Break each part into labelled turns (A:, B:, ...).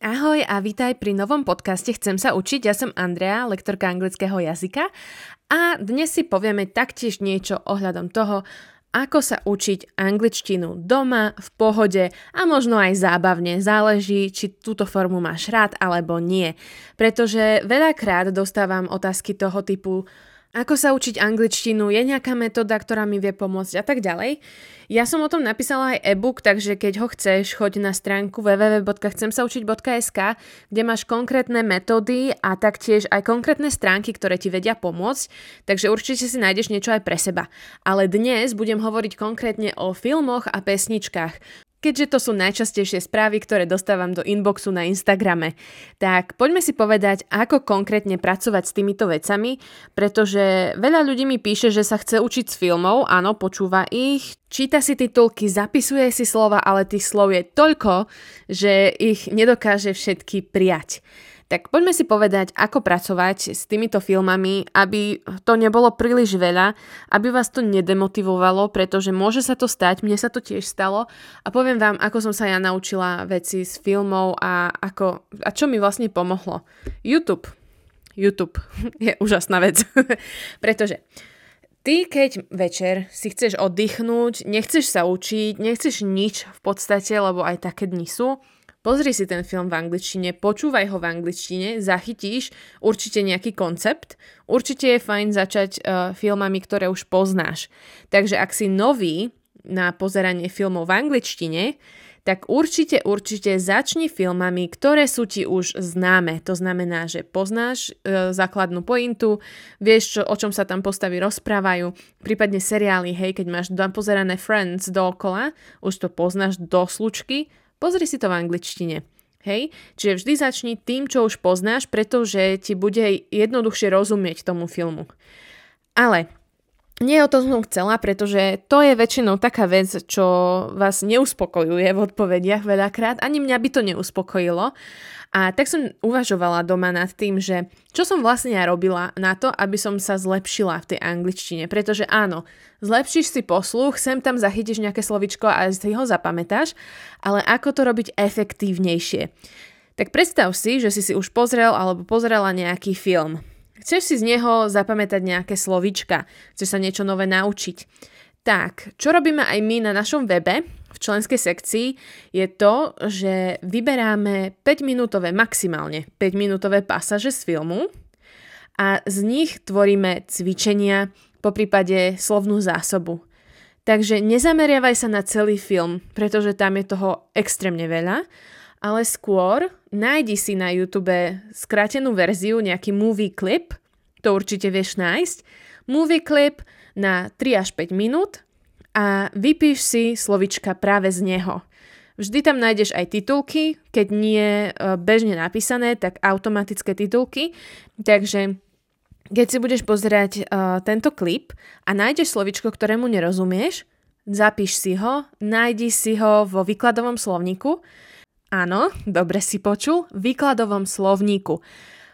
A: Ahoj a vítaj pri novom podcaste Chcem sa učiť. Ja som Andrea, lektorka anglického jazyka a dnes si povieme taktiež niečo ohľadom toho, ako sa učiť angličtinu doma, v pohode a možno aj zábavne. Záleží, či túto formu máš rád alebo nie. Pretože veľakrát dostávam otázky toho typu ako sa učiť angličtinu, je nejaká metóda, ktorá mi vie pomôcť a tak ďalej. Ja som o tom napísala aj e-book, takže keď ho chceš, choď na stránku www.chcemsaučiť.sk, kde máš konkrétne metódy a taktiež aj konkrétne stránky, ktoré ti vedia pomôcť, takže určite si nájdeš niečo aj pre seba. Ale dnes budem hovoriť konkrétne o filmoch a pesničkách keďže to sú najčastejšie správy, ktoré dostávam do inboxu na Instagrame. Tak poďme si povedať, ako konkrétne pracovať s týmito vecami, pretože veľa ľudí mi píše, že sa chce učiť z filmov, áno, počúva ich, číta si titulky, zapisuje si slova, ale tých slov je toľko, že ich nedokáže všetky prijať. Tak poďme si povedať, ako pracovať s týmito filmami, aby to nebolo príliš veľa, aby vás to nedemotivovalo, pretože môže sa to stať, mne sa to tiež stalo a poviem vám, ako som sa ja naučila veci z filmov a, ako, a čo mi vlastne pomohlo. YouTube. YouTube je úžasná vec, pretože Ty, keď večer si chceš oddychnúť, nechceš sa učiť, nechceš nič v podstate, lebo aj také dni sú, Pozri si ten film v angličtine, počúvaj ho v angličtine, zachytíš určite nejaký koncept. Určite je fajn začať uh, filmami, ktoré už poznáš. Takže ak si nový na pozeranie filmov v angličtine, tak určite, určite začni filmami, ktoré sú ti už známe. To znamená, že poznáš e, základnú pointu, vieš, čo, o čom sa tam postavy rozprávajú, prípadne seriály, hej, keď máš pozerané Friends dookola, už to poznáš do slučky, Pozri si to v angličtine. Hej? Čiže vždy začni tým, čo už poznáš, pretože ti bude jednoduchšie rozumieť tomu filmu. Ale nie o to som chcela, pretože to je väčšinou taká vec, čo vás neuspokojuje v odpovediach veľakrát. Ani mňa by to neuspokojilo. A tak som uvažovala doma nad tým, že čo som vlastne ja robila na to, aby som sa zlepšila v tej angličtine. Pretože áno, zlepšíš si posluch, sem tam zachytíš nejaké slovičko a si ho zapamätáš, ale ako to robiť efektívnejšie? Tak predstav si, že si si už pozrel alebo pozrela nejaký film. Chceš si z neho zapamätať nejaké slovička, chceš sa niečo nové naučiť. Tak, čo robíme aj my na našom webe, v členskej sekcii, je to, že vyberáme 5-minútové, maximálne 5-minútové pasaže z filmu a z nich tvoríme cvičenia, po prípade slovnú zásobu. Takže nezameriavaj sa na celý film, pretože tam je toho extrémne veľa, ale skôr nájdi si na YouTube skrátenú verziu, nejaký movie clip, to určite vieš nájsť, movie clip na 3 až 5 minút a vypíš si slovička práve z neho. Vždy tam nájdeš aj titulky, keď nie e, bežne napísané, tak automatické titulky. Takže keď si budeš pozerať uh, tento klip a nájdeš slovičko, ktorému nerozumieš, zapíš si ho, nájdi si ho vo výkladovom slovníku. Áno, dobre si počul, výkladovom slovníku.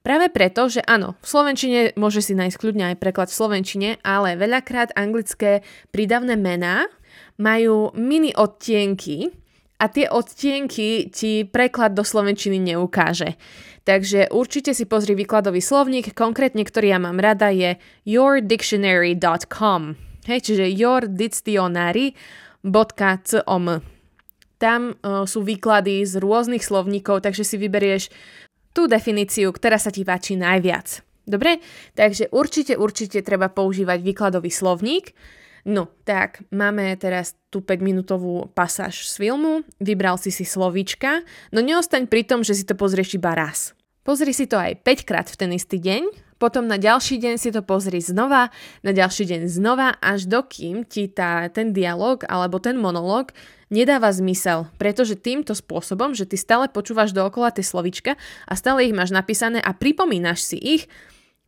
A: Práve preto, že áno, v Slovenčine môže si nájsť kľudne aj preklad v Slovenčine, ale veľakrát anglické prídavné mená majú mini odtienky a tie odtienky ti preklad do Slovenčiny neukáže. Takže určite si pozri výkladový slovník, konkrétne ktorý ja mám rada je yourdictionary.com. Hej, čiže yourdictionary.com. Tam uh, sú výklady z rôznych slovníkov, takže si vyberieš tú definíciu, ktorá sa ti páči najviac. Dobre? Takže určite, určite treba používať výkladový slovník. No, tak máme teraz tú 5-minútovú pasáž z filmu, vybral si si slovíčka, no neostaň pri tom, že si to pozrieš iba raz. Pozri si to aj 5 krát v ten istý deň, potom na ďalší deň si to pozri znova, na ďalší deň znova, až dokým ti tá, ten dialog alebo ten monológ nedáva zmysel, pretože týmto spôsobom, že ty stále počúvaš dookola tie slovička a stále ich máš napísané a pripomínaš si ich,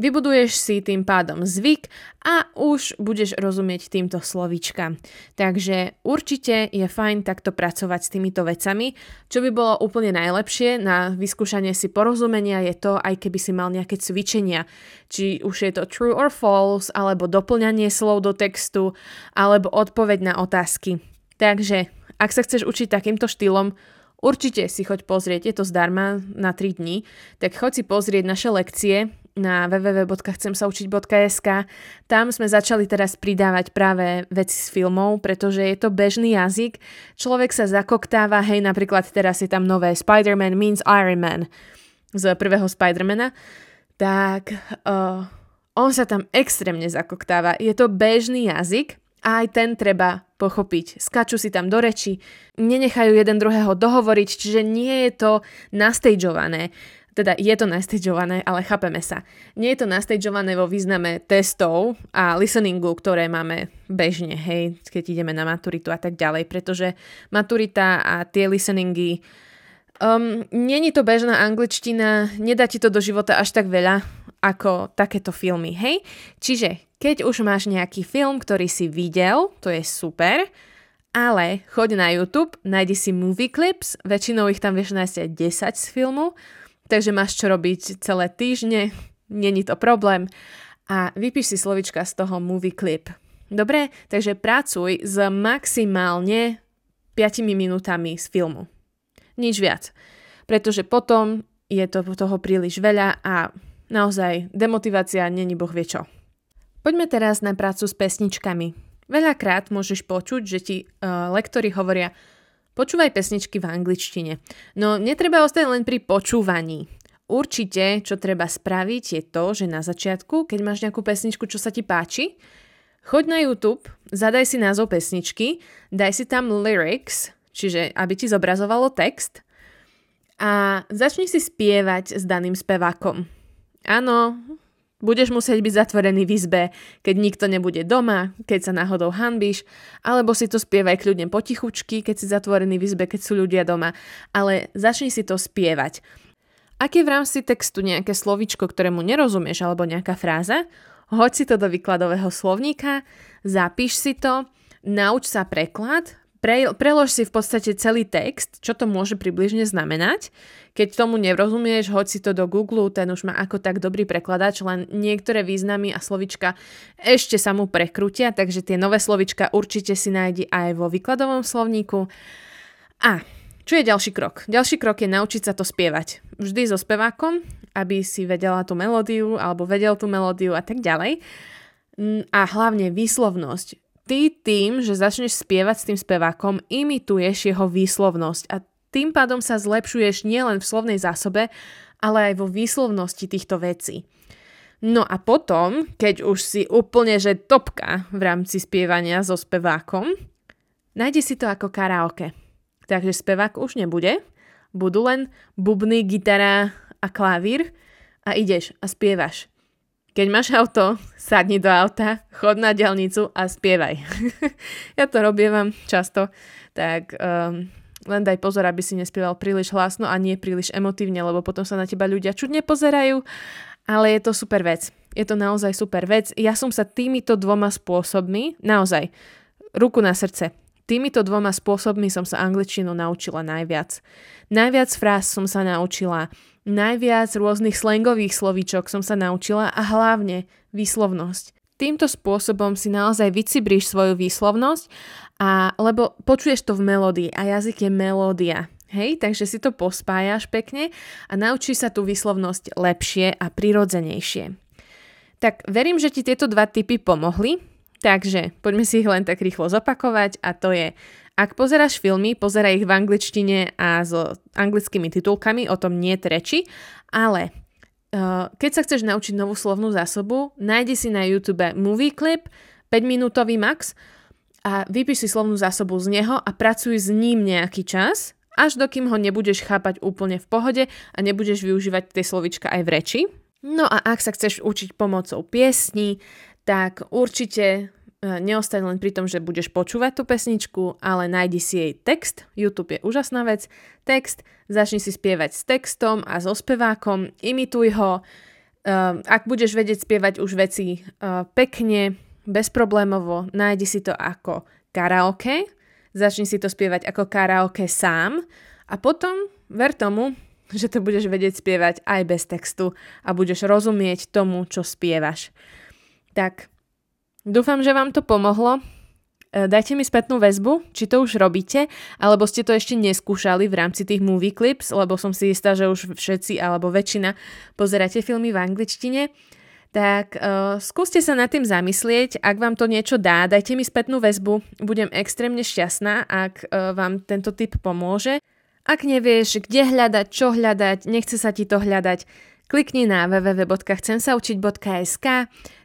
A: Vybuduješ si tým pádom zvyk a už budeš rozumieť týmto slovíčkam. Takže určite je fajn takto pracovať s týmito vecami. Čo by bolo úplne najlepšie na vyskúšanie si porozumenia je to, aj keby si mal nejaké cvičenia. Či už je to true or false, alebo doplňanie slov do textu, alebo odpoveď na otázky. Takže ak sa chceš učiť takýmto štýlom, určite si choď pozrieť, je to zdarma na 3 dní, tak choď si pozrieť naše lekcie na www.chcemsaučiť.sk. Tam sme začali teraz pridávať práve veci z filmov, pretože je to bežný jazyk. Človek sa zakoktáva, hej, napríklad teraz je tam nové Spider-Man means Iron Man z prvého Spidermana, tak uh, on sa tam extrémne zakoktáva. Je to bežný jazyk a aj ten treba pochopiť. Skačú si tam do reči, nenechajú jeden druhého dohovoriť, čiže nie je to nastageované. Teda je to nastageované, ale chápeme sa. Nie je to nastageované vo význame testov a listeningu, ktoré máme bežne, hej, keď ideme na maturitu a tak ďalej, pretože maturita a tie listeningy Um, Není to bežná angličtina, nedá ti to do života až tak veľa ako takéto filmy, hej? Čiže keď už máš nejaký film, ktorý si videl, to je super, ale choď na YouTube, nájdi si movie clips, väčšinou ich tam vieš nájsť aj 10 z filmu, takže máš čo robiť celé týždne, není to problém a vypíš si slovička z toho movie clip. Dobre, takže pracuj s maximálne 5 minútami z filmu. Nič viac. Pretože potom je to toho príliš veľa a naozaj demotivácia není boh vie čo. Poďme teraz na prácu s pesničkami. Veľakrát môžeš počuť, že ti uh, lektori hovoria počúvaj pesničky v angličtine. No netreba ostať len pri počúvaní. Určite, čo treba spraviť, je to, že na začiatku, keď máš nejakú pesničku, čo sa ti páči, choď na YouTube, zadaj si názov pesničky, daj si tam lyrics, čiže aby ti zobrazovalo text a začni si spievať s daným spevákom. Áno, budeš musieť byť zatvorený v izbe, keď nikto nebude doma, keď sa náhodou hanbíš, alebo si to spievaj kľudne potichučky, keď si zatvorený v izbe, keď sú ľudia doma, ale začni si to spievať. Ak je v rámci textu nejaké slovičko, ktorému nerozumieš, alebo nejaká fráza, hoď si to do výkladového slovníka, zapíš si to, nauč sa preklad, pre, prelož si v podstate celý text, čo to môže približne znamenať. Keď tomu nerozumieš, hoď si to do Google, ten už má ako tak dobrý prekladač, len niektoré významy a slovička ešte sa mu prekrútia, takže tie nové slovička určite si nájdi aj vo výkladovom slovníku. A čo je ďalší krok? Ďalší krok je naučiť sa to spievať. Vždy so spevákom, aby si vedela tú melódiu alebo vedel tú melódiu a tak ďalej. A hlavne výslovnosť ty tým, že začneš spievať s tým spevákom, imituješ jeho výslovnosť a tým pádom sa zlepšuješ nielen v slovnej zásobe, ale aj vo výslovnosti týchto vecí. No a potom, keď už si úplne že topka v rámci spievania so spevákom, nájdi si to ako karaoke. Takže spevák už nebude, budú len bubny, gitara a klavír a ideš a spievaš. Keď máš auto, sadni do auta, chod na diálnicu a spievaj. ja to robievam často, tak um, len daj pozor, aby si nespieval príliš hlasno a nie príliš emotívne, lebo potom sa na teba ľudia čudne pozerajú, ale je to super vec. Je to naozaj super vec. Ja som sa týmito dvoma spôsobmi, naozaj, ruku na srdce, týmito dvoma spôsobmi som sa angličtinu naučila najviac. Najviac fráz som sa naučila Najviac rôznych slangových slovíčok som sa naučila a hlavne výslovnosť. Týmto spôsobom si naozaj vycibríš svoju výslovnosť, a, lebo počuješ to v melódii a jazyk je melódia. Hej, takže si to pospájaš pekne a naučíš sa tú výslovnosť lepšie a prirodzenejšie. Tak verím, že ti tieto dva typy pomohli, takže poďme si ich len tak rýchlo zopakovať a to je ak pozeráš filmy, pozeraj ich v angličtine a s anglickými titulkami, o tom nie je reči, ale uh, keď sa chceš naučiť novú slovnú zásobu, nájdi si na YouTube movie clip, 5 minútový max a vypíš si slovnú zásobu z neho a pracuj s ním nejaký čas, až dokým ho nebudeš chápať úplne v pohode a nebudeš využívať tie slovička aj v reči. No a ak sa chceš učiť pomocou piesní, tak určite E, neostaň len pri tom, že budeš počúvať tú pesničku, ale nájdi si jej text. YouTube je úžasná vec. Text, začni si spievať s textom a so spevákom, imituj ho. E, ak budeš vedieť spievať už veci e, pekne, bezproblémovo, nájdi si to ako karaoke, začni si to spievať ako karaoke sám a potom ver tomu, že to budeš vedieť spievať aj bez textu a budeš rozumieť tomu, čo spievaš. Tak. Dúfam, že vám to pomohlo. E, dajte mi spätnú väzbu, či to už robíte, alebo ste to ešte neskúšali v rámci tých movie clips, lebo som si istá, že už všetci alebo väčšina pozeráte filmy v angličtine. Tak uh, skúste sa nad tým zamyslieť, ak vám to niečo dá, dajte mi spätnú väzbu, budem extrémne šťastná, ak uh, vám tento tip pomôže. Ak nevieš, kde hľadať, čo hľadať, nechce sa ti to hľadať, klikni na www.chcemsaučiť.sk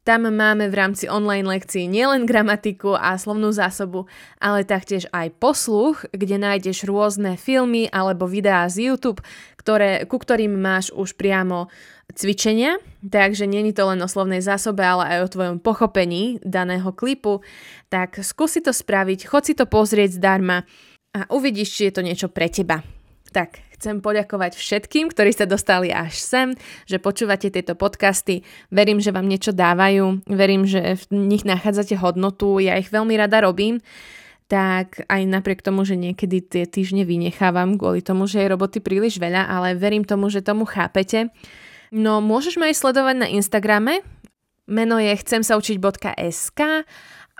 A: tam máme v rámci online lekcií nielen gramatiku a slovnú zásobu, ale taktiež aj posluch, kde nájdeš rôzne filmy alebo videá z YouTube, ktoré, ku ktorým máš už priamo cvičenia, takže není to len o slovnej zásobe, ale aj o tvojom pochopení daného klipu, tak skúsi to spraviť, chod si to pozrieť zdarma a uvidíš, či je to niečo pre teba. Tak, chcem poďakovať všetkým, ktorí sa dostali až sem, že počúvate tieto podcasty. Verím, že vám niečo dávajú, verím, že v nich nachádzate hodnotu, ja ich veľmi rada robím. Tak aj napriek tomu, že niekedy tie týždne vynechávam kvôli tomu, že je roboty príliš veľa, ale verím tomu, že tomu chápete. No môžeš ma aj sledovať na Instagrame, meno je chcem sa učiť.sk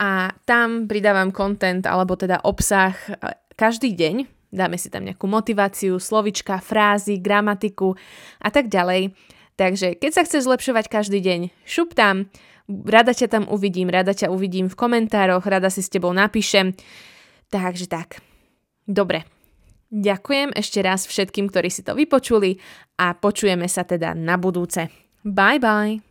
A: a tam pridávam content alebo teda obsah každý deň, Dáme si tam nejakú motiváciu, slovička, frázy, gramatiku a tak ďalej. Takže keď sa chceš zlepšovať každý deň, šup tam, rada ťa tam uvidím, rada ťa uvidím v komentároch, rada si s tebou napíšem. Takže tak. Dobre. Ďakujem ešte raz všetkým, ktorí si to vypočuli a počujeme sa teda na budúce. Bye bye!